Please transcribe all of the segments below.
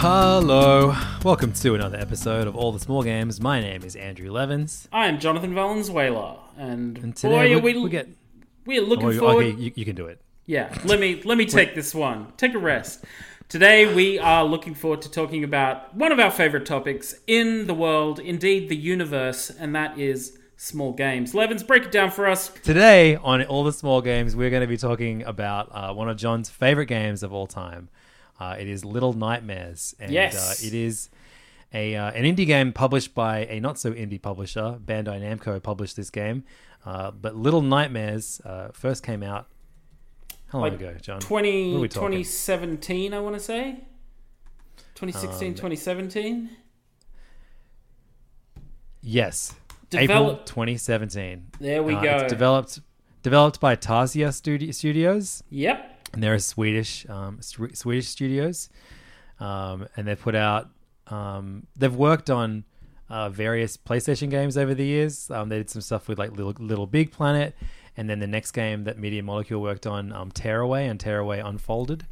Hello, welcome to another episode of All the Small Games. My name is Andrew Levins, I am Jonathan Valenzuela, and, and boy, today are we, we, we get. we're looking Oh, forward. okay, you, you can do it. Yeah, let me let me take this one. Take a rest. Today we are looking forward to talking about one of our favorite topics in the world, indeed the universe, and that is small games. Levins, break it down for us. Today on All the Small Games, we're going to be talking about uh, one of John's favorite games of all time. Uh, it is Little Nightmares, and Yes. uh, it is a uh, an indie game published by a not so indie publisher. Bandai Namco published this game, uh, but Little Nightmares uh, first came out. How long Like ago, John? 20, What are we talking? 2017, I want to say. Um, 2016, 2017. Yes. Develop- April 2017. There we Uh, go. It's developed developed by Tarsier Studi- Studios, Yep. And they're a Swedish um, Sw- Swedish studios, um, and they've put out um, they've worked on uh, various PlayStation games over the years. Um, they did some stuff with like Little, Little Big Planet, and then the next game that Media Molecule worked on, um, Tearaway and Tearaway Unfolded.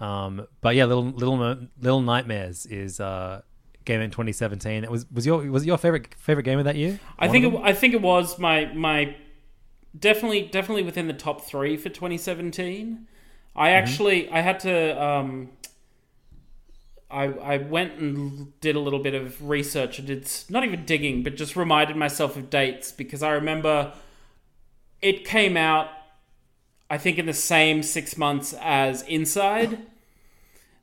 Um, but yeah, Little Little Little Nightmares is uh, game in 2017. It was was your was it your favorite favorite game of that year? I One think it. I think it was my my definitely definitely within the top three for 2017. I Mm-hmm. actually I had to um, I I went and did a little bit of research. I did not even digging, but just reminded myself of dates because I remember it came out. I think in the same six months as Inside.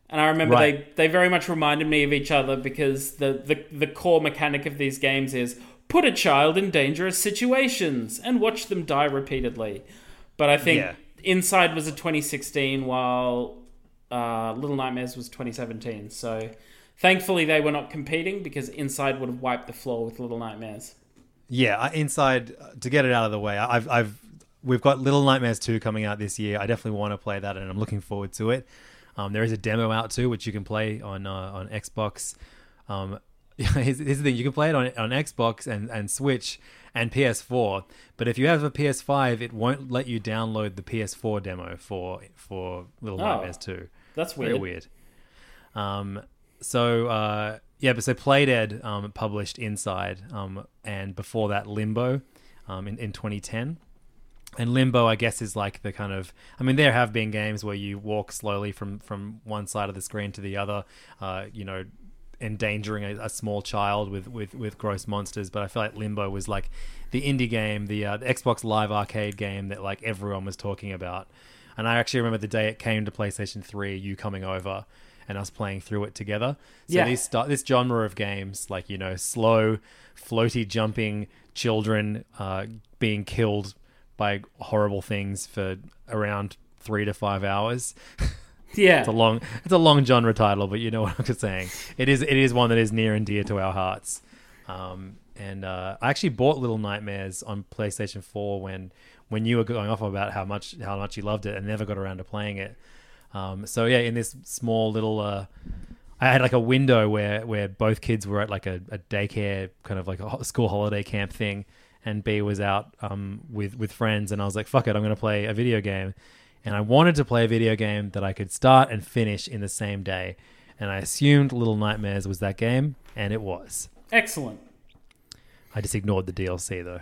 And I remember Right. they, they very much reminded me of each other because the, the, the core mechanic of these games is put a child in dangerous situations and watch them die repeatedly. But I think Yeah. Inside was a 2016 while uh, Little Nightmares was 2017. So thankfully they were not competing because Inside would have wiped the floor with Little Nightmares. Yeah, inside uh, to get it out of the way. I've I've we've got Little Nightmares 2 coming out this year. I definitely want to play that and I'm looking forward to it. Um, there is a demo out too which you can play on uh, on Xbox. Um, here's, here's the thing, you can play it on on Xbox and and Switch and PS4, but if you have a PS5, it won't let you download the PS4 demo for for Little Oh. Nightmares 2. That's weird. Very weird. Um, so uh, yeah, but so Playdead um, published Inside, um, and before that Limbo, um, in in 2010. And Limbo, I guess, is like the kind of. I mean, there have been games where you walk slowly from from one side of the screen to the other. Uh, you know, endangering a, a small child with, with with gross monsters. But I feel like Limbo was like the indie game, the, uh, the Xbox Live Arcade game that like everyone was talking about. And I actually remember the day it came to PlayStation Three, you coming over and us playing through it together. So Yeah. these st- this genre of games, like you know, slow, floaty jumping children uh, being killed by horrible things for around three to five hours. Yeah. It's a long, it's a long genre title, but you know what I'm saying. It is, it is one that is near and dear to our hearts. Um, and uh, I actually bought Little Nightmares on PlayStation 4 when, when you were going off about how much, how much you loved it, and never got around to playing it. Um, so yeah, in this small little, uh, I had like a window where where both kids were at like a, a daycare kind of like a school holiday camp thing, and B was out um, with with friends, and I was like, "Fuck it, I'm gonna play a video game," and I wanted to play a video game that I could start and finish in the same day, and I assumed Little Nightmares was that game, and it was. Excellent. I just ignored the DLC though.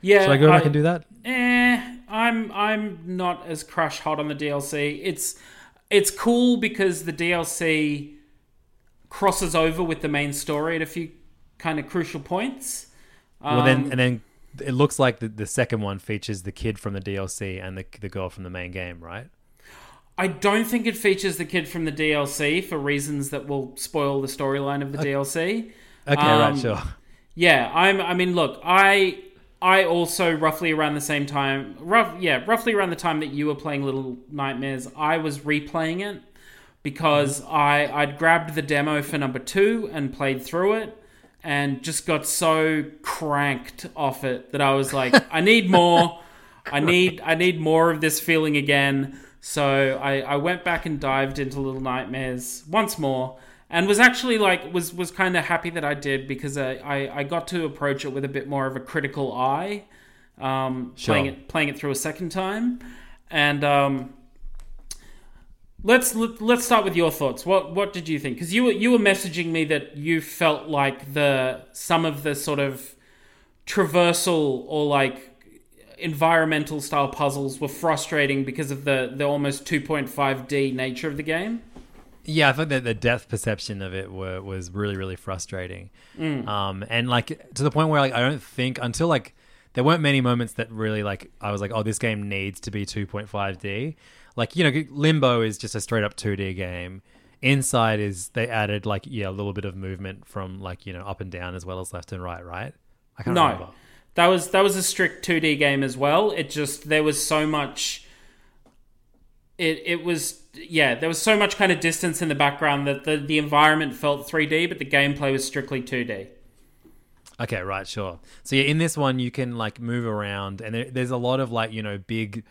Yeah. Should I go back and do that? Eh, I'm I'm not as crush hot on the DLC. It's it's cool because the DLC crosses over with the main story at a few kind of crucial points. well, then Um, and then it looks like the, the second one features the kid from the DLC and the the girl from the main game, right? I don't think it features the kid from the DLC for reasons that will spoil the storyline of the DLC. Okay, Um, right, sure. Yeah, I'm. I mean, look, I I also roughly around the same time, rough, yeah, roughly around the time that you were playing Little Nightmares, I was replaying it because I I'd grabbed the demo for number two and played through it, and just got so cranked off it that I was like, I need more. I need I need more of this feeling again. So I, I went back and dived into Little Nightmares once more and was actually like was was kind of happy that I did because I, I, I got to approach it with a bit more of a critical eye, um, Sure. playing it playing it through a second time, and um, let's let, let's start with your thoughts. What what did you think? Because you were you were messaging me that you felt like the some of the sort of traversal or like environmental style puzzles were frustrating because of the the almost 2.5D nature of the game. Yeah, I thought that the depth perception of it were, was really, really frustrating. Um, and like to the point where like I don't think until like there weren't many moments that really like I was like, oh, this game needs to be 2.5D. Like you know, Limbo is just a straight up 2D game. Inside is they added like yeah a little bit of movement from like you know up and down as well as left and right, right? I can't No, remember. that was that was a strict 2D game as well. It just there was so much. It it was yeah there was so much kind of distance in the background that the the environment felt 3D, but the gameplay was strictly 2D. Okay, right, sure. So yeah, in this one you can like move around, and there, there's a lot of like you know big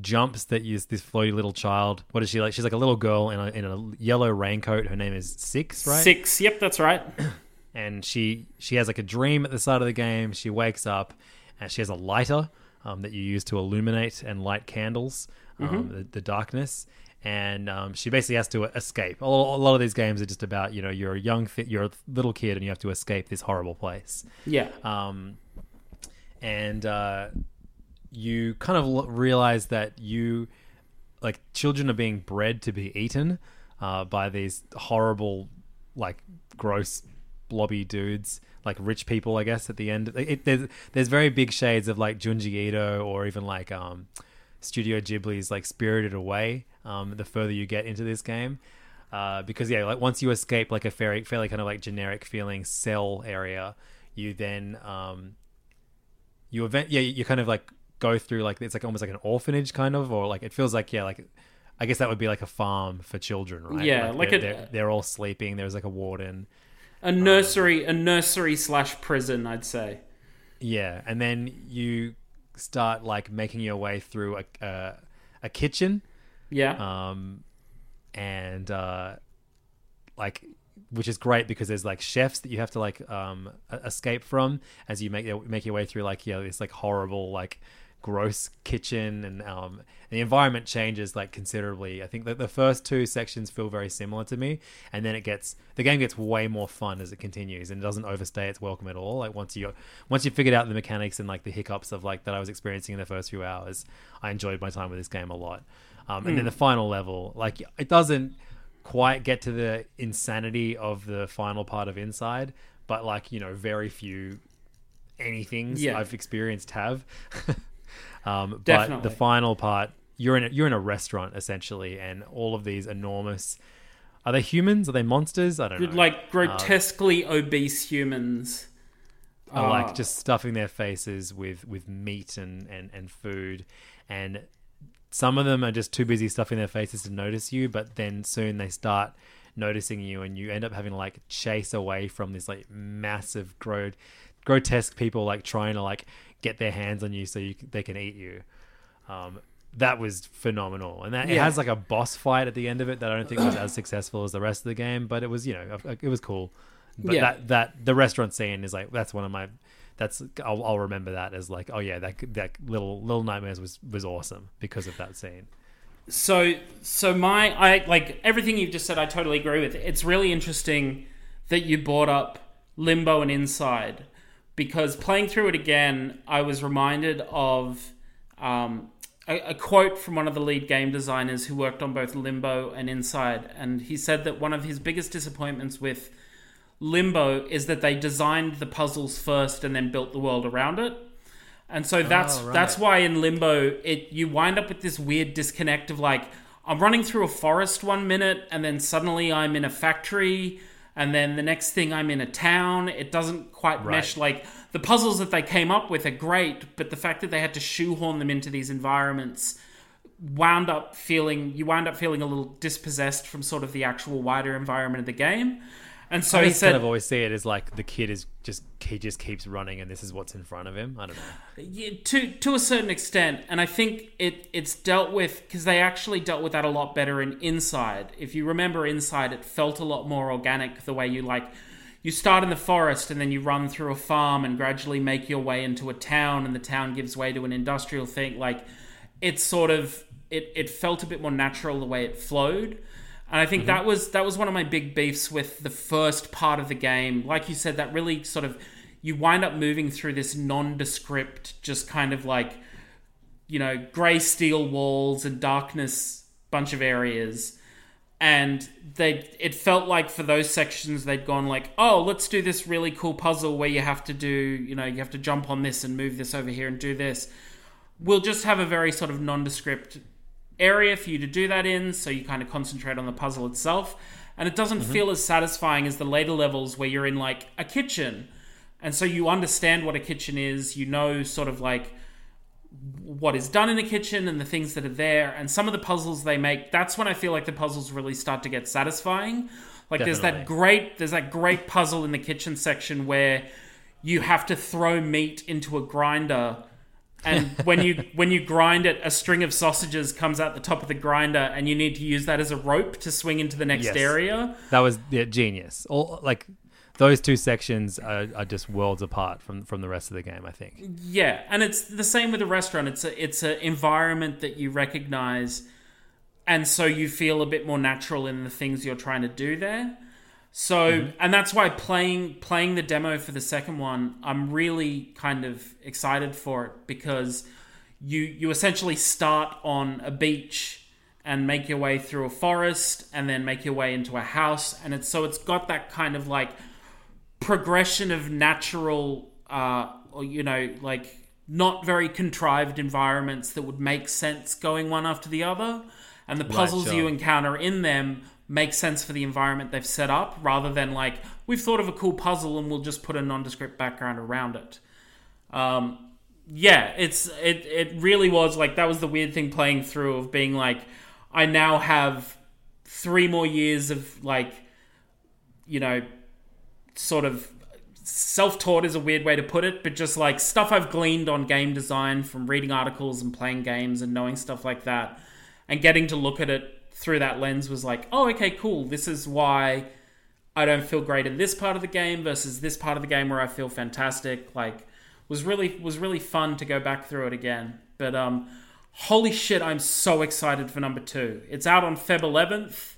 jumps that use this floaty little child. What is she like? She's like a little girl in a, in a yellow raincoat. Her name is Six, right? Six. Yep, that's right. and she she has like a dream at the start of the game. She wakes up and she has a lighter um, that you use to illuminate and light candles, um, the, the darkness. And um, she basically has to escape. A lot, a lot of these games are just about you know you're a young th- you're a little kid and you have to escape this horrible place. Yeah. Um, and uh, you kind of realize that you like children are being bred to be eaten uh, by these horrible like gross blobby dudes like rich people i guess at the end. It, it- there's there's very big shades of like junji ito or even like um studio ghibli's like spirited away um the further you get into this game. Uh, because yeah, like once you escape like a fairly fairly kind of like generic feeling cell area, you then um, you event yeah you're kind of like go through like it's like almost like an orphanage kind of or like it feels like yeah like I guess that would be like a farm for children right Yeah, like they're, a- they're, they're all sleeping there's like a warden A nursery, a nursery slash prison, I'd say. yeah and then you start like making your way through a a, a kitchen Yeah. um, and uh, like which is great because there's like chefs that you have to like um, escape from as you make your make your way through like you know this like horrible like gross kitchen and um the environment changes like considerably. I think that the first two sections feel very similar to me and then it gets the game gets way more fun as it continues and it doesn't overstay its welcome at all. Like once you once you figured out the mechanics and like the hiccups of like that i was experiencing in the first few hours i enjoyed my time with this game a lot. Um, and then the final level like it doesn't quite get to the insanity of the final part of inside but like you know very few anythings Yeah. i've experienced have um, but the final part you're in a, you're in a restaurant essentially and all of these enormous are they humans? Are they monsters? I don't know. like grotesquely obese humans. are like just stuffing their faces with with meat and and and food. And some of them are just too busy stuffing their faces to notice you but then soon they start noticing you and you end up having to like chase away from this like massive gro- grotesque people like trying to like get their hands on you so you they can eat you um that was phenomenal. And that it Yeah. has like a boss fight at the end of it that I don't think was as successful as the rest of the game, but it was you know it was cool. But Yeah. that that the restaurant scene is like that's one of my that's I'll, I'll remember that as like oh yeah that that little little nightmares was was awesome because of that scene. So, so my, I like everything you've just said. I totally agree with. It's really interesting that you brought up Limbo and Inside because playing through it again, I was reminded of um, a, a quote from one of the lead game designers who worked on both Limbo and Inside, and he said that one of his biggest disappointments with Limbo is that they designed the puzzles first and then built the world around it. And so that's right. that's why in Limbo it you wind up with this weird disconnect of like I'm running through a forest one minute and then suddenly I'm in a factory and then the next thing I'm in a town. It doesn't quite Right. mesh like the puzzles that they came up with are great, but the fact that they had to shoehorn them into these environments wound up feeling you wound up feeling a little dispossessed from sort of the actual wider environment of the game. And so I he said kind of always see it as like the kid is just he just keeps running and this is what's in front of him. I don't know. Yeah, to to a certain extent, and I think it it's dealt with because they actually dealt with that a lot better in Inside. If you remember Inside, it felt a lot more organic. The way you like you start in the forest and then you run through a farm and gradually make your way into a town, and the town gives way to an industrial thing. Like it's sort of it it felt a bit more natural the way it flowed. And I think mm-hmm. that was that was one of my big beefs with the first part of the game. Like you said, that really sort of you wind up moving through this nondescript, just kind of like you know, grey steel walls and darkness bunch of areas. And they it felt like for those sections they'd gone like, oh, let's do this really cool puzzle where you have to do, you know, you have to jump on this and move this over here and do this. We'll just have a very sort of nondescript area for you to do that in, so you kind of concentrate on the puzzle itself. And it doesn't mm-hmm. feel as satisfying as the later levels where you're in like a kitchen. And so you understand what a kitchen is, you know, sort of like what is done in a kitchen and the things that are there. And some of the puzzles they make, that's when I feel like the puzzles really start to get satisfying. Like there's that great, there's that great puzzle in the kitchen section where you have to throw meat into a grinder and when you when you grind it a string of sausages comes out the top of the grinder and you need to use that as a rope to swing into the next Yes. area That was yeah, genius. All like those two sections are, are just worlds apart from from the rest of the game. I think. yeah and it's the same with a restaurant it's a it's an environment that you recognize and so you feel a bit more natural in the things you're trying to do there so and that's why playing playing the demo for the second one i'm really kind of excited for it because you you essentially start on a beach and make your way through a forest and then make your way into a house. And it's so it's got that kind of like progression of natural uh or you know like not very contrived environments that would make sense going one after the other. And the puzzles sure. you encounter in them make sense for the environment they've set up rather than like we've thought of a cool puzzle and we'll just put a nondescript background around it. Um yeah it's it it really was like that was the weird thing playing through of being like i now have three more years of like you know sort of self-taught is a weird way to put it but just like stuff i've gleaned on game design from reading articles and playing games and knowing stuff like that and getting to look at it through that lens was like oh okay cool this is why i don't feel great in this part of the game versus this part of the game where i feel fantastic like was really was really fun to go back through it again but um holy shit i'm so excited for number two it's out on feb 11th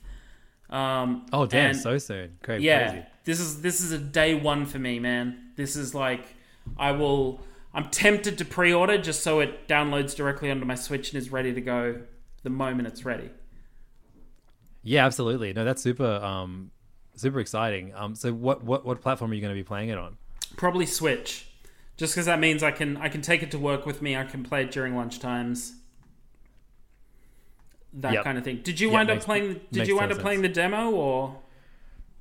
um Oh damn! so soon. Great. yeah Crazy. this is this is a day one for me man this is like i will i'm tempted to pre-order just so it downloads directly onto my switch and is ready to go the moment it's ready Yeah, absolutely. No, that's super. Um, super exciting. Um, so what what what platform are you going to be playing it on? probably switch just because that means i can i can take it to work with me i can play it during lunch times that Yep. kind of thing did you Yep, wind up playing did you wind up playing the demo or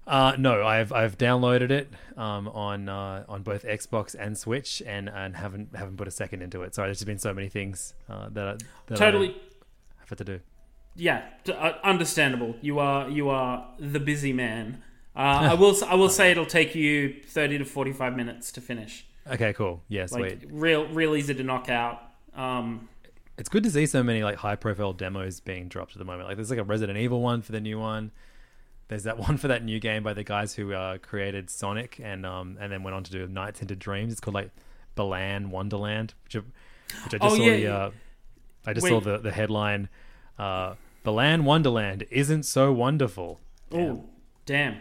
Uh, no, I've I've downloaded it um, on uh, on both Xbox and Switch, and, and haven't haven't put a second into it. Sorry, there's just been so many things uh, that, I, that totally I have had to do. Yeah, uh, understandable. You are you are the busy man. Uh, I will I will say it'll take you thirty to forty five minutes to finish. Okay, cool. Yeah, Like sweet. real real easy to knock out. Um, it's good to see so many like high profile demos being dropped at the moment. Like there's like a Resident Evil one for the new one. There's that one for that new game by the guys who uh, created Sonic and um and then went on to do Nights into Dreams. It's called like Balan Wonderland, which, which I just Oh, saw yeah, the yeah. uh, I just Wait. saw the the headline. Uh, Balan Wonderland isn't so wonderful. Oh, damn.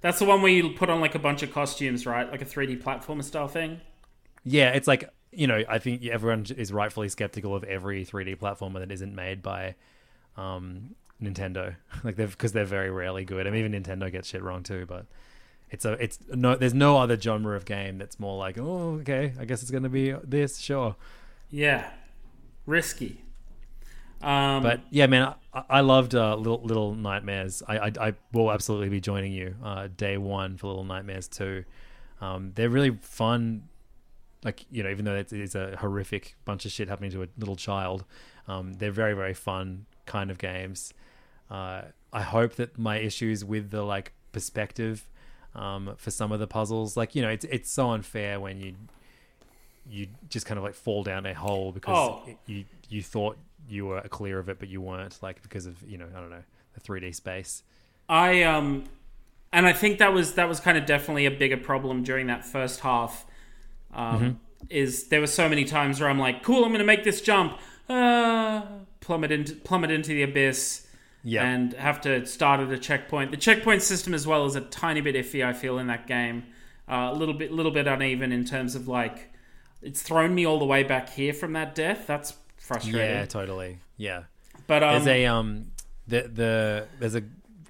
That's the one where you put on like a bunch of costumes, right? Like a 3D platformer style thing. Yeah, it's like you know, I think everyone is rightfully skeptical of every 3D platformer that isn't made by um, Nintendo, like they've because they're very rarely good. I mean, even Nintendo gets shit wrong too. But it's a it's no, there's no other genre of game that's more like, oh, okay, I guess it's gonna be this, sure. Yeah. Risky. Um, But yeah, man, I, I loved uh, Little Little Nightmares. I, I I will absolutely be joining you uh, day one for Little Nightmares two. Um, they're really fun. Like you know, even though it's, it's a horrific bunch of shit happening to a little child, um, they're very very fun kind of games. Uh, I hope that my issues with the like perspective um, for some of the puzzles, like you know, it's it's so unfair when you you just kind of like fall down a hole because Oh. you you thought you were clear of it, but you weren't, like because of you know I don't know the 3D space. I um and I think that was that was kind of definitely a bigger problem during that first half. Um, Is there were so many times where I'm like, cool, I'm going to make this jump, uh, plummet into plummet into the abyss, Yeah, and have to start at a checkpoint. The checkpoint system as well is a tiny bit iffy. I feel in that game, uh, a little bit little bit uneven in terms of like, it's thrown me all the way back here from that death. That's yeah, totally. Yeah, but um, there's a um the the there's a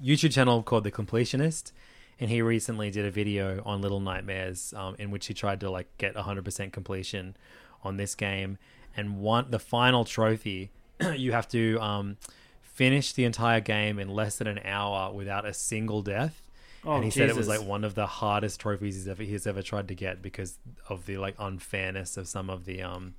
YouTube channel called The Completionist, and he recently did a video on Little Nightmares, um, in which he tried to like get 100% completion on this game, and one the final trophy, you have to um finish the entire game in less than an hour without a single death. Oh, and he said it was like one of the hardest trophies he's ever he's ever tried to get because of the like unfairness of some of the um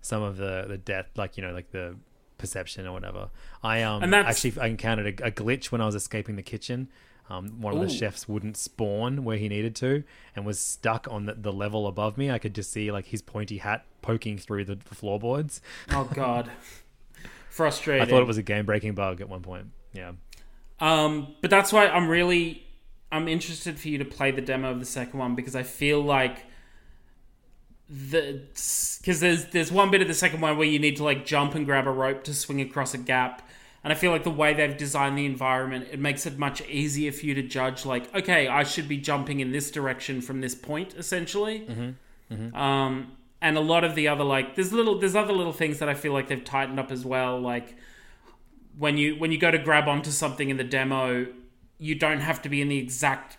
some of the the death like you know like the perception or whatever. I um And that's- actually I encountered a, a glitch when I was escaping the kitchen. Um, one of the chefs wouldn't spawn where he needed to and was stuck on the, the level above me. I could just see like his pointy hat poking through the, the floorboards. oh god, frustrating. I thought it was a game breaking bug at one point. Yeah. Um, but that's why I'm really I'm interested for you to play the demo of the second one because I feel like the because there's there's one bit of the second one where you need to like jump and grab a rope to swing across a gap. And I feel like the way they've designed the environment, it makes it much easier for you to judge. Like, okay, I should be jumping in this direction from this point, essentially. Um, and a lot of the other like, there's little, there's other little things that I feel like they've tightened up as well. Like, when you when you go to grab onto something in the demo, you don't have to be in the exact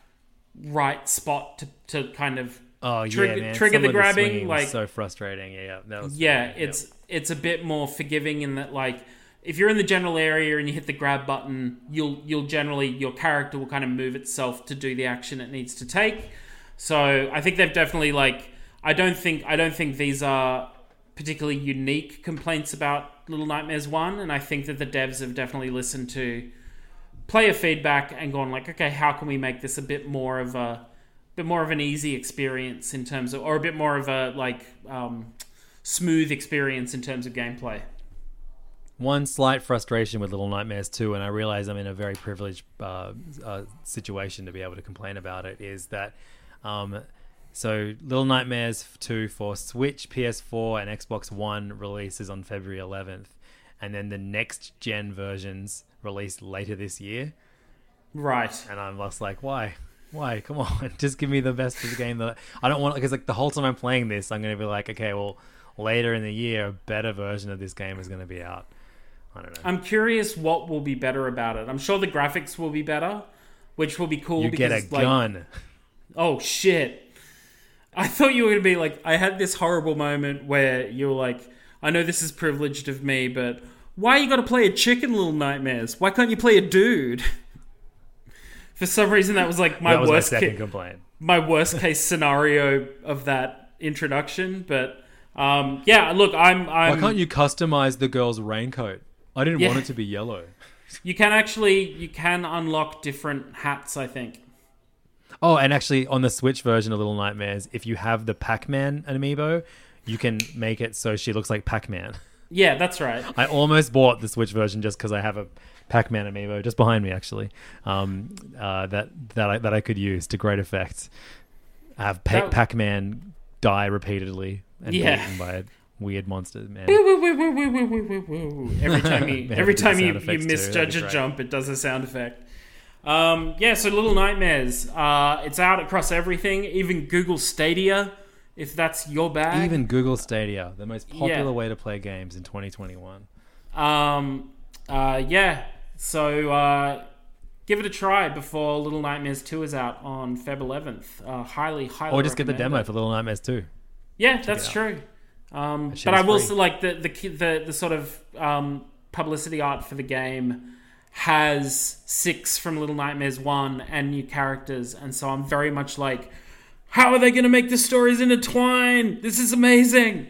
right spot to, to kind of Oh Trigger- yeah, man. trigger Some the grabbing, like- so frustrating. Yeah, yeah. That was yeah, yeah. it's it's a bit more forgiving in that like if you're in the general area and you hit the grab button, you'll you'll generally your character will kind of move itself to do the action it needs to take. So I think they've definitely like I don't think I don't think these are particularly unique complaints about Little Nightmares 1 and I think that the devs have definitely listened to player feedback and gone like okay, how can we make this a bit more of a bit more of an easy experience in terms of or a bit more of a like um smooth experience in terms of gameplay. One slight frustration with Little Nightmares 2, and I realize I'm in a very privileged uh, uh, situation to be able to complain about it, is that um, so Little Nightmares 2 for Switch, PS4, and Xbox One releases on February 11th, and then the next gen versions released later this year. Right. And I'm just like, why? Why? Come on, just give me the best of the game. That I don't want because like the whole time I'm playing this, I'm gonna be like, okay, well, later in the year, a better version of this game is gonna be out. I don't know. I'm curious what will be better about it. I'm sure the graphics will be better, which will be cool you because get a like gun. oh shit. I thought you were going to be like I had this horrible moment where you were like I know this is privileged of me, but why you got to play a chicken little nightmares? Why can't you play a dude? For some reason that was like my that was my worst second ca- complaint. my worst case scenario of that introduction, but um, yeah, look, I'm, Why I'm can't you customize the girl's raincoat? I didn't Yeah. want it to be yellow. You can actually you can unlock different hats. I think. Oh, and actually, on the Switch version of Little Nightmares, if you have the Pac-Man amiibo, you can make it so she looks like Pac-Man. Yeah, that's right. I almost bought the Switch version just because I have a Pac-Man amiibo just behind me, actually. Um, uh, that that I, that I could use to great effect. I have pa- That- Pac-Man die repeatedly and Yeah. beaten by a weird monsters, man. every time you every time you, you misjudge a jump, it does a sound effect. Um, yeah, so Little Nightmares. Uh, it's out across everything, even Google Stadia, if that's your bag. Even Google Stadia, the most popular Yeah. way to play games in 2021. Um, uh, yeah, so uh, give it a try before Little Nightmares 2 is out on Feb 11th. Uh, highly, highly Or just get the demo for Little Nightmares 2. Yeah, that's true. Um, but I will free. say, like the the the the sort of um, publicity art for the game has six from Little Nightmares one and new characters, and so I'm very much like, how are they going to make the stories intertwine? This is amazing.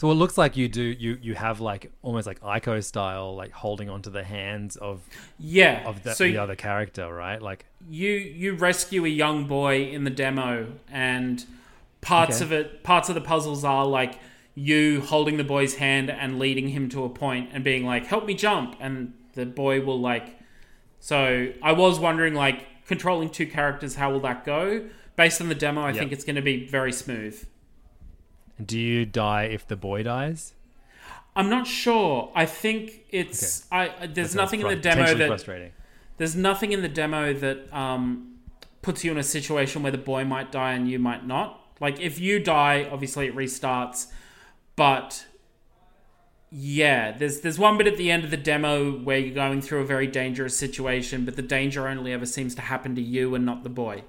So it looks like you do you you have like almost like Ico style, like holding onto the hands of Yeah. of the, so the other character, right? Like you you rescue a young boy in the demo and parts Okay. of it parts of the puzzles are like you holding the boy's hand and leading him to a point and being like help me jump and the boy will like so i was wondering like controlling two characters how will that go based on the demo i Yep. think it's going to be very smooth do you die if the boy dies? i'm not sure i think it's i I- there's nothing in the demo that frustrating. there's nothing in the demo that um, puts you in a situation where the boy might die and you might not. Like if you die, obviously it restarts, but yeah, there's there's one bit at the end of the demo where you're going through a very dangerous situation, but the danger only ever seems to happen to you and not the boy.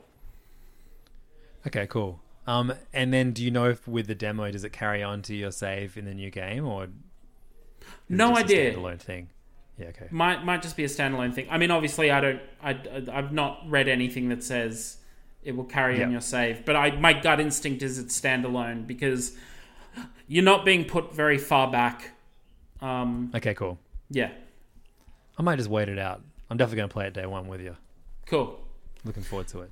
Okay, cool. Um, and then do you know if with the demo does it carry on to your save in the new game or No idea. standalone thing? Yeah, okay. Might might just be a standalone thing. I mean, obviously, I don't. I I've not read anything that says it will carry Yeah. on your save, but I my gut instinct is it's standalone because you're not being put very far back. Um, Okay, cool. yeah, I might just wait it out. I'm definitely going to play it day one with you. cool. Looking forward to it.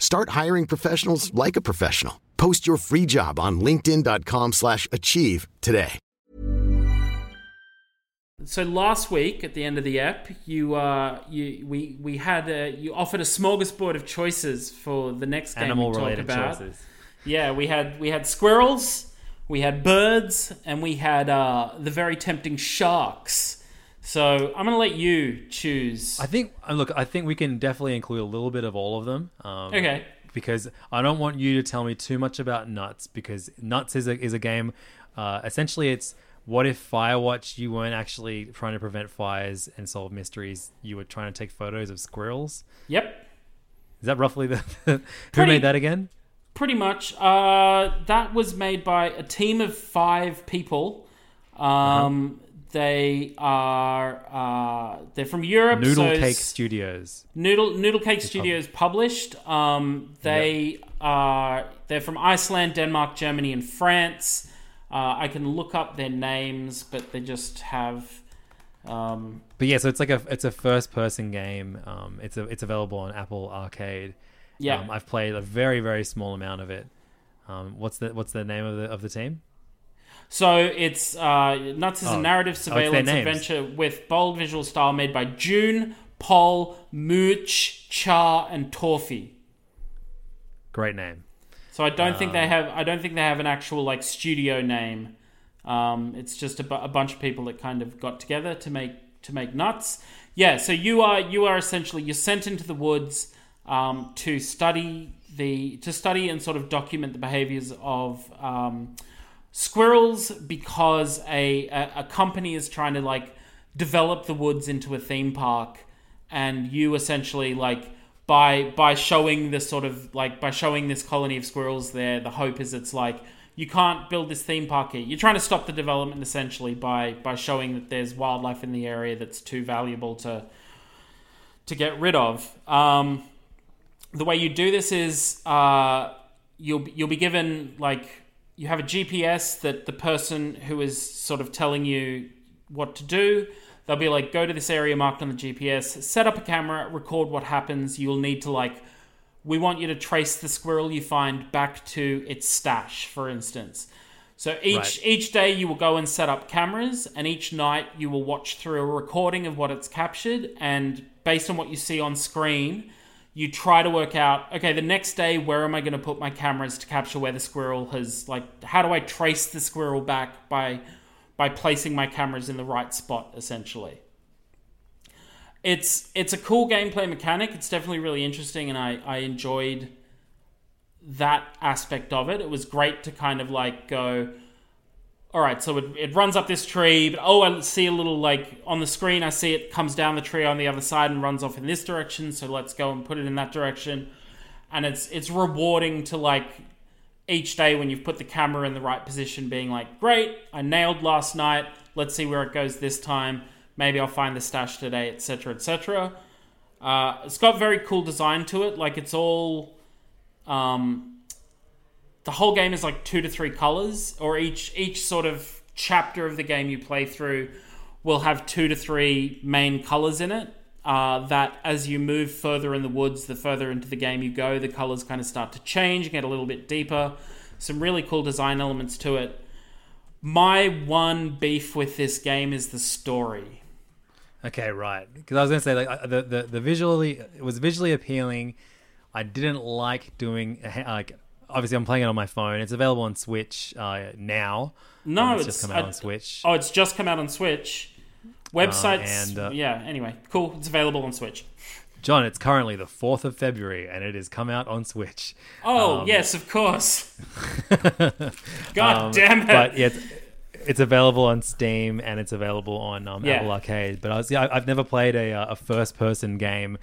Start hiring professionals like a professional. Post your free job on linkedin.com/achieve slash achieve today. So last week at the end of the app, you uh, you we we had a, you offered a smorgasbord of choices for the next game Animal we talk related about. choices. Yeah, we had we had squirrels, we had birds, and we had uh, the very tempting sharks. So I'm gonna let you choose. I think look, I think we can definitely include a little bit of all of them. Um, Okay. Because I don't want you to tell me too much about Nuts because Nuts is a is a game. Uh, essentially, it's what if Firewatch you weren't actually trying to prevent fires and solve mysteries. You were trying to take photos of squirrels. Yep, Is that roughly the who Pretty- made that again? pretty much. Uh, that was made by a team of five people. Um, They are uh, they're from Europe. Noodle so Cake Studios. Noodle Noodle Cake Studios published. Um, they are they're from Iceland, Denmark, Germany, and France. Uh, I can look up their names, but they just have. Um, But yeah, so it's like a it's a first person game. Um, it's a, it's available on Apple Arcade. yeah, Um, I've played a very very small amount of it. Um, what's the what's the name of the of the team? So it's uh, Nuts is a Oh. narrative Oh, it's their surveillance names. adventure with bold visual style made by Joon, Pol, Muuutsch, Char, and Torfi. Great name. So I don't think they Um, have. I don't think they have an actual like studio name. Um, it's just a, bu- a bunch of people that kind of got together to make to make nuts. Yeah. So you are you are essentially you're sent into the woods um, to study the to study and sort of document the behaviors of um, squirrels because a, a a company is trying to like develop the woods into a theme park, and you essentially like by by showing this sort of like by showing this colony of squirrels there, the hope is it's like you can't build this theme park here. You're trying to stop the development essentially by by showing that there's wildlife in the area that's too valuable to to get rid of. Um, the way you do this is uh, you'll you'll be given like you have a GPS that the person who is sort of telling you what to do. They'll be like, go to this area marked on the GPS, set up a camera, record what happens. You'll need to like, we want you to trace the squirrel you find back to its stash, for instance. So each Right. each day you will go and set up cameras, and each night you will watch through a recording of what it's captured, and based on what you see on screen, you try to work out okay the next day where am i going to put my cameras to capture where the squirrel has like how do i trace the squirrel back by by placing my cameras in the right spot essentially? It's it's a cool gameplay mechanic. It's definitely really interesting and i i enjoyed that aspect of it. It was great to kind of like go all right, so it, it runs up this tree, but oh, I see a little like on the screen, I see it comes down the tree on the other side and runs off in this direction. So let's go and put it in that direction, and it's it's rewarding to like each day when you've put the camera in the right position, being like, great, I nailed last night. Let's see where it goes this time. Maybe I'll find the stash today, etc., etc. Uh, it's got very cool design to it. Like it's all um, the whole game is like two to three colors, or each each sort of chapter of the game you play through will have two to three main colors in it. Uh, that as you move further in the woods, the further into the game you go, the colors kind of start to change, and get a little bit deeper. Some really cool design elements to it. My one beef with this game is the story. Okay, right. Because I was gonna say like the, the the visually it was visually appealing. I didn't like doing like obviously I'm playing it on my phone. It's available on Switch uh, now. No, Um, it's, it's just come out I- on Switch. Oh, it's just come out on Switch. Websites, and, uh, yeah. Anyway, cool. It's available on Switch. John, it's currently the fourth of February, and it has come out on Switch. Oh Um, yes, of course. God Um, damn it! But yeah, it's, it's available on Steam and it's available on um, Yeah. Apple Arcade. But I was, yeah, I've never played a, uh, a first person game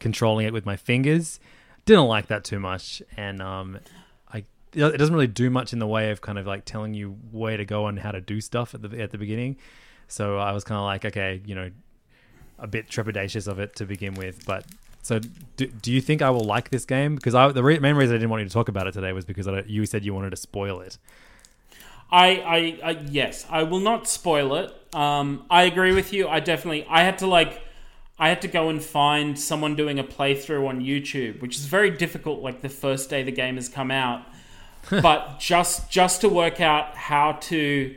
controlling it with my fingers. Didn't like that too much, and um, it doesn't really do much in the way of kind of like telling you where to go and how to do stuff at the at the beginning. So I was kind of like, okay, you know, a bit trepidatious of it to begin with, but. So, do, do you think I will like this game? Because I, the re- main reason I didn't want you to talk about it today was because I, you said you wanted to spoil it. I, I, I, yes, I will not spoil it. Um, I agree with you. I definitely, I had to like, I had to go and find someone doing a playthrough on YouTube, which is very difficult. Like the first day the game has come out, but just just to work out how to,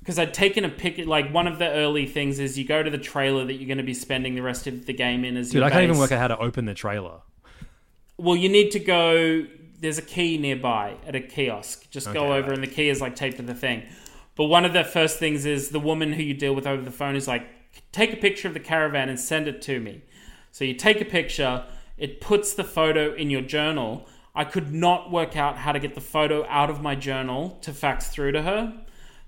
because I'd taken a pic. Like one of the early things is you go to the trailer that you're going to be spending the rest of the game in as Dude, I can't even work out how to open the trailer. Well, you need to go. There's a key nearby at a kiosk. Just go Okay, over, and the key is like taped to the thing. But one of the first things is the woman who you deal with over the phone is like, take a picture of the caravan and send it to me. So you take a picture, it puts the photo in your journal. I could not work out how to get the photo out of my journal to fax through to her.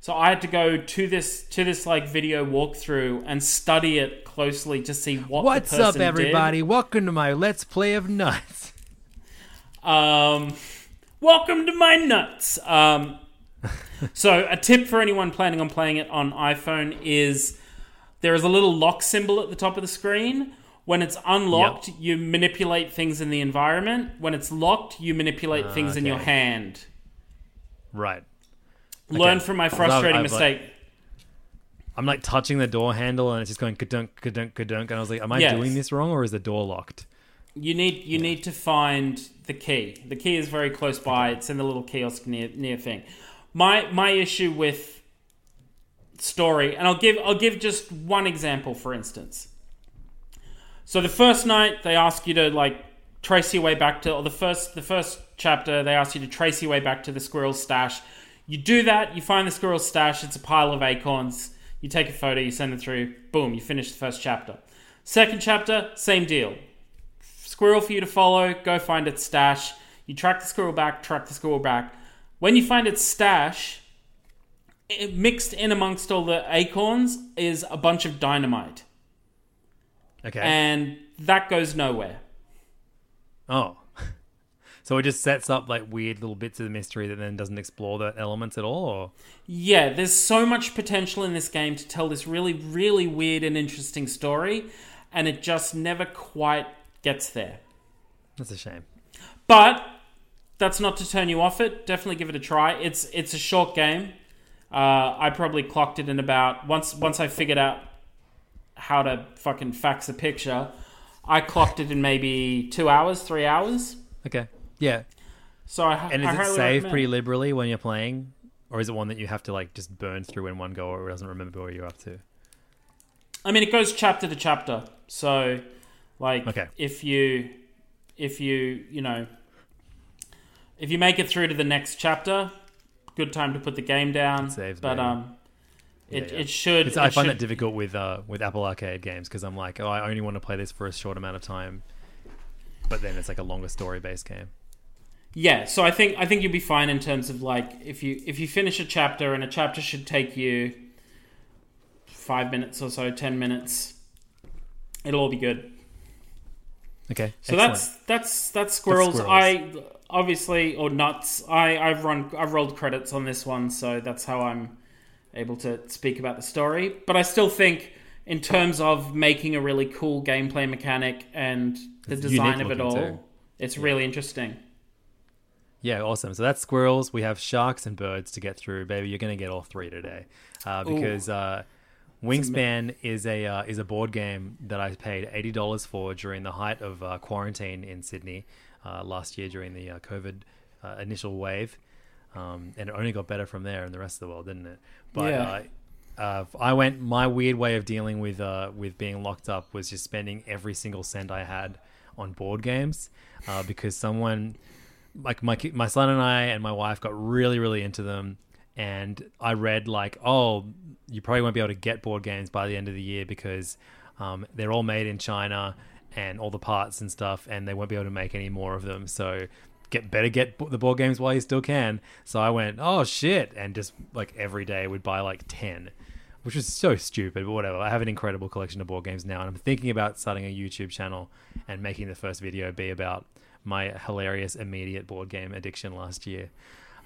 So I had to go to this to this like video walkthrough and study it closely to see what. the What's up, person did. everybody? Welcome to my Let's Play of Nuts. Um, welcome to my nuts. Um, so, a tip for anyone planning on playing it on iPhone is there is a little lock symbol at the top of the screen. When it's unlocked, you manipulate things in the environment. When it's locked, you manipulate ah, things in your hand. Right. Learn Okay. from my frustrating I've, like- mistake. I'm like touching the door handle and it's just going kadunk, kadunk, kadunk. And I was like, am I Yes. doing this wrong or is the door locked? You need you need to find the key. The key is very close by. It's in the little kiosk near near thing. My my issue with story, and I'll give I'll give just one example for instance. So the first night they ask you to like trace your way back to or the first the first chapter they ask you to trace your way back to the squirrel stash. You do that, you find the squirrel stash, it's a pile of acorns. You take a photo, you send it through, boom, you finish the first chapter. Second chapter, same deal squirrel for you to follow. Go find its stash. You track the squirrel back, track the squirrel back. When you find its stash, mixed in amongst all the acorns is a bunch of dynamite, Okay. and that goes nowhere. oh. So it just sets up like weird little bits of the mystery that then doesn't explore the elements at all. Or Yeah, there's so much potential in this game to tell this really, really weird and interesting story, and it just never quite gets there. that's a shame. But that's not to turn you off it. Definitely give it a try. It's it's a short game. Uh, I probably clocked it in about once once I figured out how to fucking fax a picture. I clocked it in maybe two hours, three hours. Okay, yeah. So I And is I it saved pretty liberally when you're playing, or is it one that you have to like just burn through in one go, or it doesn't remember where you're up to? I mean, it goes chapter to chapter. So, like, Okay. if you, if you, you know, if you make it through to the next chapter, good time to put the game down. Saves, but baby. um, it Yeah, it should. It's, I find should- that difficult with uh, with Apple Arcade games because I'm like, oh, I only want to play this for a short amount of time, but then it's like a longer story based game. Yeah, so I think I think you'll be fine in terms of like if you if you finish a chapter and a chapter should take you five minutes or so, ten minutes, it'll all be good. Okay, So excellent. that's that's that's squirrels. squirrels. I obviously or nuts. I I've run I've rolled credits on this one, so that's how I'm able to speak about the story. But I still think in terms of making a really cool gameplay mechanic and the It's design of it all, too. it's really interesting. Yeah, awesome. So that's squirrels. We have sharks and birds to get through, baby. You're gonna get all three today, uh, because uh, Wingspan is a uh, is a board game that I paid eighty dollars for during the height of uh, quarantine in Sydney uh, last year during the uh, COVID uh, initial wave, um, and it only got better from there in the rest of the world, didn't it? But Yeah. uh, uh, I went. My weird way of dealing with uh, with being locked up was just spending every single cent I had on board games, uh, because someone like my my son and I and my wife got really really into them, and I read like, oh, you probably won't be able to get board games by the end of the year because um, they're all made in China and all the parts and stuff, and they won't be able to make any more of them. So get better get the board games while you still can. So I went, oh shit, and just like every day would buy like ten. Which is so stupid, but whatever. I have an incredible collection of board games now, and I'm thinking about starting a YouTube channel and making the first video be about my hilarious immediate board game addiction last year.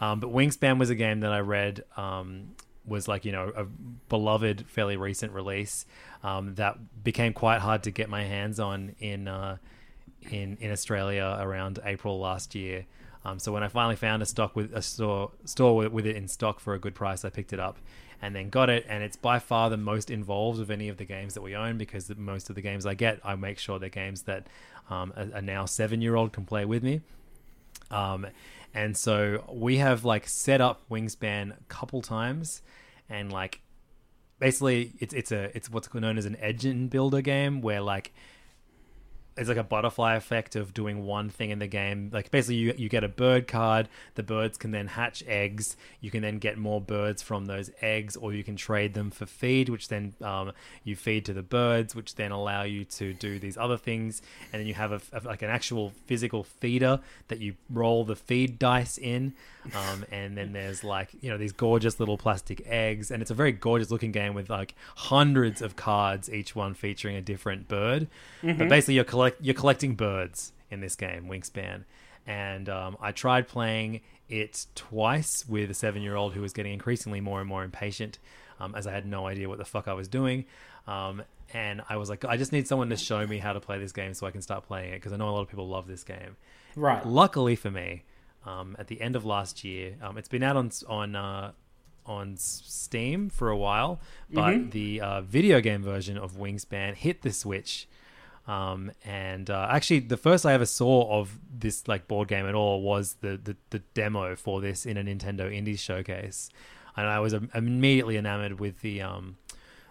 Um, but Wingspan was a game that I read um, was like you know a beloved, fairly recent release um, that became quite hard to get my hands on in uh, in in Australia around April last year. Um, so when I finally found a stock with a store store with, with it in stock for a good price, I picked it up and then got it. And it's by far the most involved of any of the games that we own because most of the games I get, I make sure they're games that um, a, a now seven year old can play with me. Um, and so we have like set up Wingspan a couple times, and like basically it's it's a it's what's known as an engine builder game where like it's like a butterfly effect of doing one thing in the game. Like basically, you you get a bird card. The birds can then hatch eggs. You can then get more birds from those eggs, or you can trade them for feed, which then um, you feed to the birds, which then allow you to do these other things. And then you have a, a- like an actual physical feeder that you roll the feed dice in. Um, and then there's like you know these gorgeous little plastic eggs, and it's a very gorgeous looking game with like hundreds of cards, each one featuring a different bird. But basically, you're collect you're collecting birds in this game, Wingspan. And um, I tried playing it twice with a seven year old who was getting increasingly more and more impatient, um, as I had no idea what the fuck I was doing. Um, and I was like, I just need someone to show me how to play this game so I can start playing it because I know a lot of people love this game. Right. Luckily for me, um, at the end of last year, um, it's been out on on uh, on Steam for a while, but the uh, video game version of Wingspan hit the Switch. Um, and uh, actually, the first I ever saw of this like board game at all was the, the, the demo for this in a Nintendo Indies showcase, and I was immediately enamored with the um,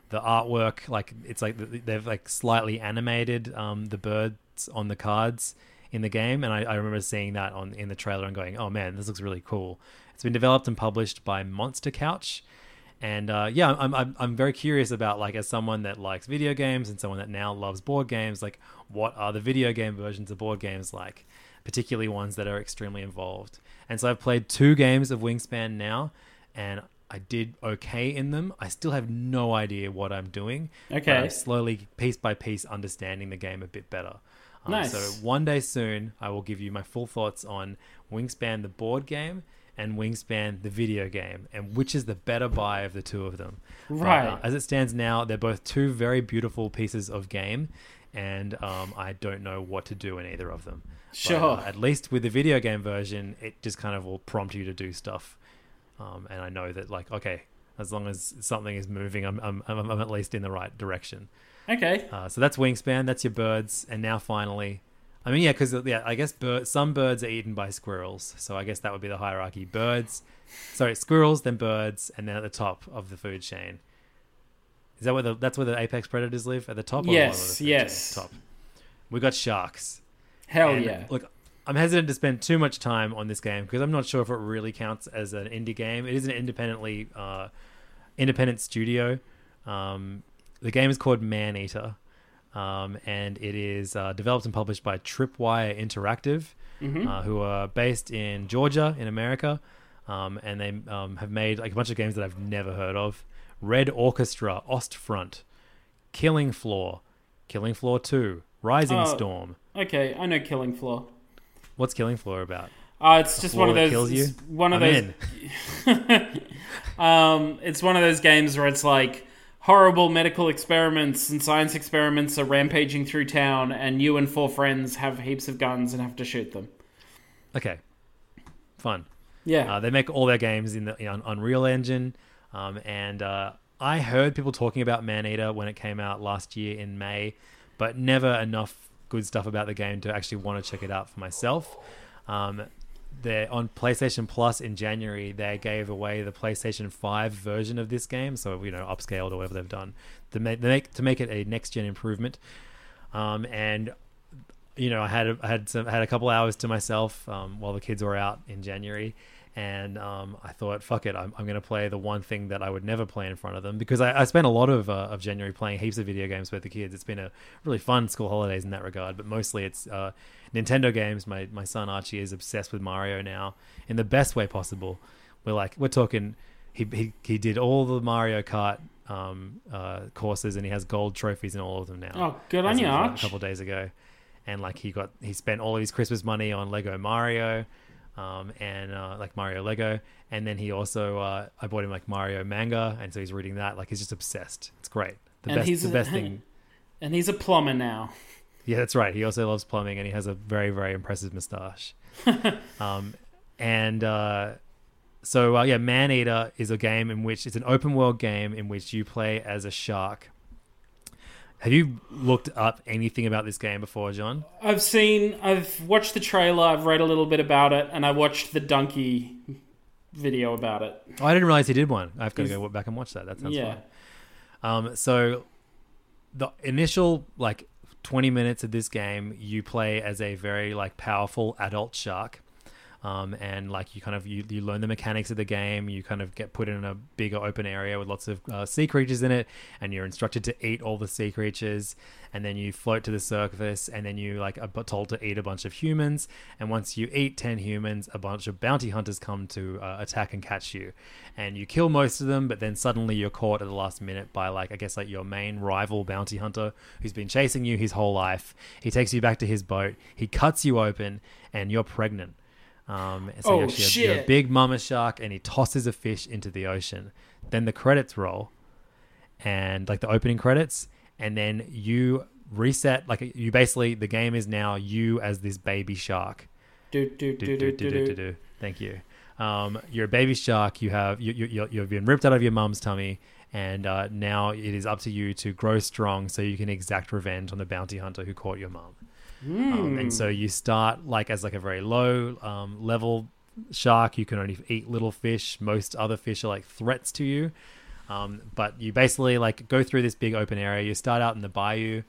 the artwork. Like it's like they've like slightly animated um, the birds on the cards in the game, and I, I remember seeing that on in the trailer and going, "Oh man, this looks really cool." It's been developed and published by Monster Couch, and uh, yeah, I'm, I'm I'm very curious about like as someone that likes video games and someone that now loves board games, like what are the video game versions of board games like, particularly ones that are extremely involved. And so I've played two games of Wingspan now, and I did okay in them. I still have no idea what I'm doing. Okay. I'm slowly, piece by piece, understanding the game a bit better. Um, Nice. So one day soon, I will give you my full thoughts on Wingspan, the board game, and Wingspan, the video game, and which is the better buy of the two of them. But, Right. uh, as it stands now, they're both two very beautiful pieces of game, and um, I don't know what to do in either of them. But, Sure. uh, at least with the video game version, it just kind of will prompt you to do stuff, um, and I know that like okay, as long as something is moving, I'm I'm, I'm, I'm at least in the right direction. Okay. Uh, so that's wingspan. That's your birds, and now finally, I mean, yeah, because yeah, I guess bird, some birds are eaten by squirrels. So I guess that would be the hierarchy: birds, sorry, squirrels, then birds, and then at the top of the food chain. Is that where the that's where the apex predators live at the top? or the bottom of the Yes, yes. chain? top. We got sharks. Hell And, yeah. Look, I'm hesitant to spend too much time on this game because I'm not sure if it really counts as an indie game. It is an independently uh, independent studio. Um, the game is called Maneater, um, and it is uh, developed and published by Tripwire Interactive, uh, who are based in Georgia in America, um, and they um, have made like a bunch of games that I've never heard of: Red Orchestra, Ostfront, Killing Floor, Killing Floor Two, Rising Oh. Storm. Okay, I know Killing Floor. What's Killing Floor about? Uh, it's just Floor one of those. kills you? One of I'm those. Um, it's one of those games where it's like horrible medical experiments and science experiments are rampaging through town, and you and four friends have heaps of guns and have to shoot them. Okay, fun. Yeah. Uh, they make all their games in the in Unreal Engine, um, and uh, I heard people talking about Maneater when it came out last year in May, but never enough good stuff about the game to actually want to check it out for myself. Um, they're on PlayStation Plus in January. They gave away the PlayStation Five version of this game, so you know upscaled or whatever they've done to make, to make to make it a next gen improvement. Um, and you know, I had had some, had a couple hours to myself um, while the kids were out in January, and um, I thought, fuck it, I'm, I'm going to play the one thing that I would never play in front of them because I, I spent a lot of uh, of January playing heaps of video games with the kids. It's been a really fun school holidays in that regard, but mostly it's uh, Nintendo games. My my son Archie is obsessed with Mario now in the best way possible. We're like we're talking. He he, he did all the Mario Kart um, uh, courses and he has gold trophies in all of them now oh, good on you, Arch. A couple of days ago, and like he got he spent all of his Christmas money on Lego Mario, um, and uh, like Mario Lego, and then he also uh, I bought him like Mario manga, and so he's reading that. Like he's just obsessed. It's great. The And best, he's the a- best thing. And he's a plumber now. Yeah, that's right. He also loves plumbing, and he has a very very impressive moustache. um, and uh, so uh, yeah, Maneater is a game in which it's an open world game in which you play as a shark. Have you looked up anything about this game before, John? I've seen, I've watched the trailer, I've read a little bit about it, and I watched the Dunkey video about it. Oh, I didn't realize he did one. I've got to go back and watch that. That sounds yeah. fun. Um, so the initial like 20 minutes of this game, you play as a very like powerful adult shark. Um, and like you kind of you, you learn the mechanics of the game. You kind of get put in a bigger open area with lots of uh, sea creatures in it and you're instructed to eat all the sea creatures. And then you float to the surface and then you like are told to eat a bunch of humans. And once you eat 10 humans a bunch of bounty hunters come to uh, attack and catch you. And you kill most of them but then suddenly you're caught at the last minute by like i guess like your main rival bounty hunter who's been chasing you his whole life. He takes you back to his boat. He cuts you open and you're pregnant um, so oh, actually shit. A, a big mama shark and he tosses a fish into the ocean. Then the credits roll and like the opening credits and then you reset like you basically the game is now you as this baby shark. Do do do do do do do. Thank you. Um, you're a baby shark. You have you you you've been ripped out of your mom's tummy, and uh, now it is up to you to grow strong so you can exact revenge on the bounty hunter who caught your mom. Um, and so you start like as like a very low um, level shark. You can only eat little fish. Most other fish are like threats to you. Um, but you basically like go through this big open area. You start out in the bayou,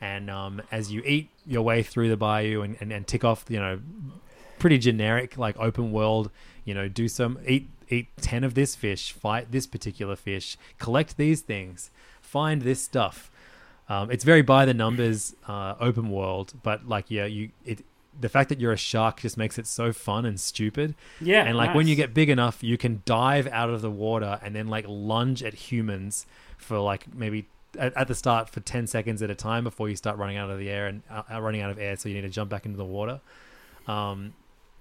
and um, as you eat your way through the bayou and, and, and tick off, you know, pretty generic like open world. You know, do some eat eat ten of this fish, fight this particular fish, collect these things, find this stuff. Um, it's very by the numbers uh, open world, but like yeah, you it the fact that you're a shark just makes it so fun and stupid. Yeah, and like when you get big enough, you can dive out of the water and then like lunge at humans for like maybe at, at the start for ten seconds at a time before you start running out of the air and uh, running out of air, so you need to jump back into the water. Um,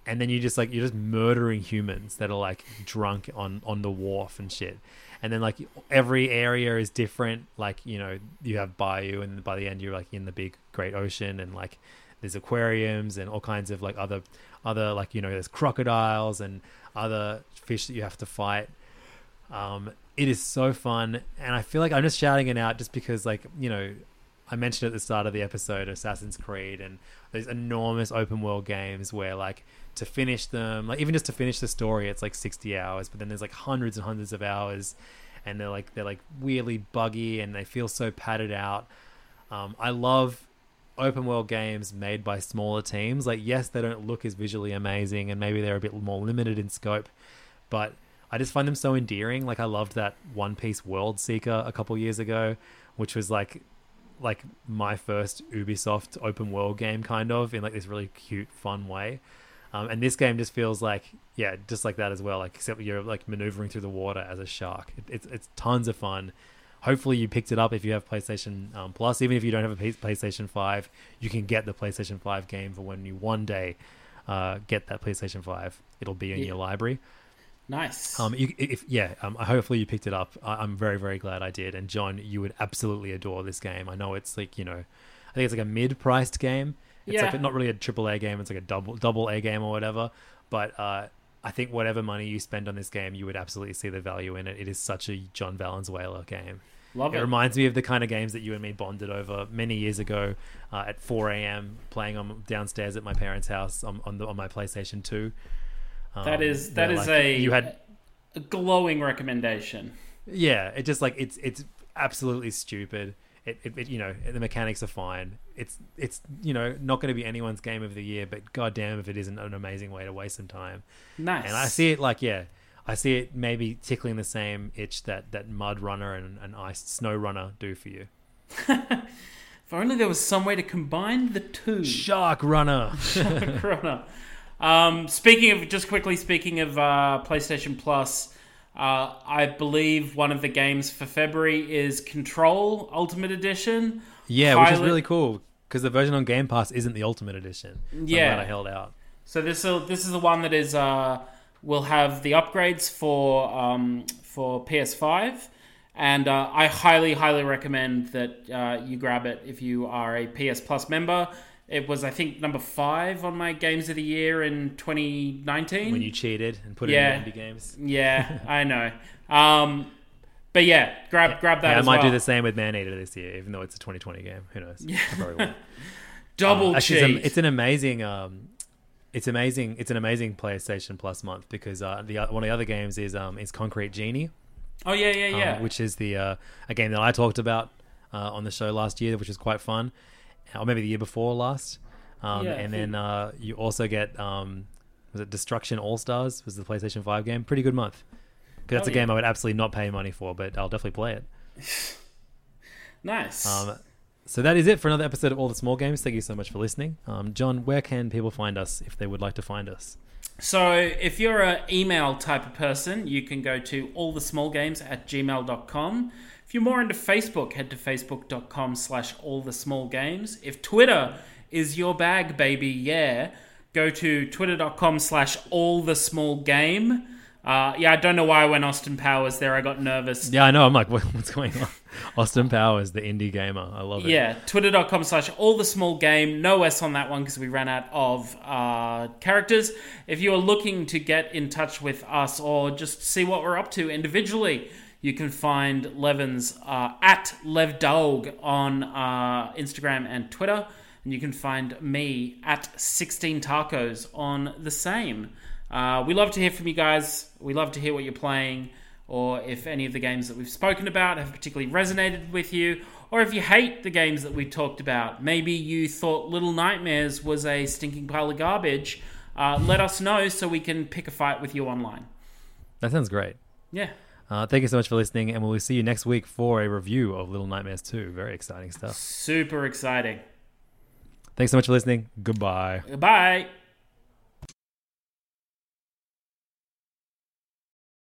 and then you just like you're just murdering humans that are like drunk on on the wharf and shit. And then like every area is different. Like you know you have bayou, and by the end you're like in the big great ocean, and like there's aquariums and all kinds of like other other like you know there's crocodiles and other fish that you have to fight. Um, it is so fun, and I feel like I'm just shouting it out just because like you know I mentioned at the start of the episode Assassin's Creed and those enormous open world games where like to finish them, like even just to finish the story, it's like 60 hours, but then there's like hundreds and hundreds of hours and they're like they're like weirdly buggy and they feel so padded out. Um, I love open world games made by smaller teams. Like yes, they don't look as visually amazing and maybe they're a bit more limited in scope, but I just find them so endearing. Like I loved that One Piece World Seeker a couple years ago, which was like like my first Ubisoft open world game kind of in like this really cute fun way. Um, and this game just feels like yeah, just like that as well. Like except you're like maneuvering through the water as a shark. It, it's it's tons of fun. Hopefully you picked it up if you have PlayStation um, Plus. Even if you don't have a PlayStation Five, you can get the PlayStation Five game for when you one day uh, get that PlayStation Five. It'll be in yeah. your library. Nice. Um, you, if yeah, um, hopefully you picked it up. I, am very very glad I did. And John, you would absolutely adore this game. I know it's like you know, I think it's like a mid-priced game. It's yeah. like not really a triple A game. It's like a double double A game or whatever. But uh, I think whatever money you spend on this game, you would absolutely see the value in it. It is such a John Valenzuela game. Love it. It reminds me of the kind of games that you and me bonded over many years ago uh, at 4 a.m. playing on downstairs at my parents' house on on, the, on my PlayStation 2. Um, that is that is like a you had a glowing recommendation. Yeah, it just like it's it's absolutely stupid. It, it, it, you know the mechanics are fine. It's it's you know not going to be anyone's game of the year, but goddamn if it isn't an amazing way to waste some time. Nice. And I see it like yeah, I see it maybe tickling the same itch that that Mud Runner and, and Ice Snow Runner do for you. if only there was some way to combine the two. Shark Runner. Shark Runner. Um, speaking of just quickly speaking of uh, PlayStation Plus. Uh, I believe one of the games for February is Control Ultimate Edition. Yeah, Pilot. which is really cool because the version on Game Pass isn't the Ultimate Edition. So yeah, i held out. So this is this is the one that is uh, will have the upgrades for um, for PS5, and uh, I highly highly recommend that uh, you grab it if you are a PS Plus member. It was, I think, number five on my games of the year in 2019. When you cheated and put yeah. it in indie games. Yeah, I know. Um, but yeah, grab yeah. grab that. Yeah, I might well. do the same with Maneater this year, even though it's a 2020 game. Who knows? Yeah. Double uh, actually, cheat. It's, an amazing. Um, it's amazing. It's an amazing PlayStation Plus month because uh, the one of the other games is um, is Concrete Genie. Oh yeah, yeah, yeah. Um, which is the uh, a game that I talked about uh, on the show last year, which is quite fun or maybe the year before last. Um, yeah, and then uh, you also get um, was it Destruction All Stars was the PlayStation Five game. Pretty good month. Because that's oh, a game I would absolutely not pay money for, but I'll definitely play it. nice. Um, so that is it for another episode of All the Small Games. Thank you so much for listening. Um, John, where can people find us if they would like to find us? So if you're an email type of person, you can go to allthesmallgames at gmail.com. If you're more into Facebook, head to facebook.com slash all the small games. If Twitter is your bag, baby, yeah, go to twitter.com slash all the small game. Uh, yeah, I don't know why when Austin Powers there. I got nervous. Yeah, I know. I'm like, what's going on? Austin Powers, the indie gamer. I love it. Yeah, twitter.com slash all the small game. No S on that one because we ran out of uh, characters. If you are looking to get in touch with us or just see what we're up to individually, you can find Levins uh, at LevDog on uh, Instagram and Twitter. And you can find me at 16 Tacos on the same. Uh, we love to hear from you guys. We love to hear what you're playing, or if any of the games that we've spoken about have particularly resonated with you, or if you hate the games that we talked about. Maybe you thought Little Nightmares was a stinking pile of garbage. Uh, let us know so we can pick a fight with you online. That sounds great. Yeah. Uh, thank you so much for listening, and we'll see you next week for a review of Little Nightmares 2. Very exciting stuff. Super exciting. Thanks so much for listening. Goodbye. Goodbye.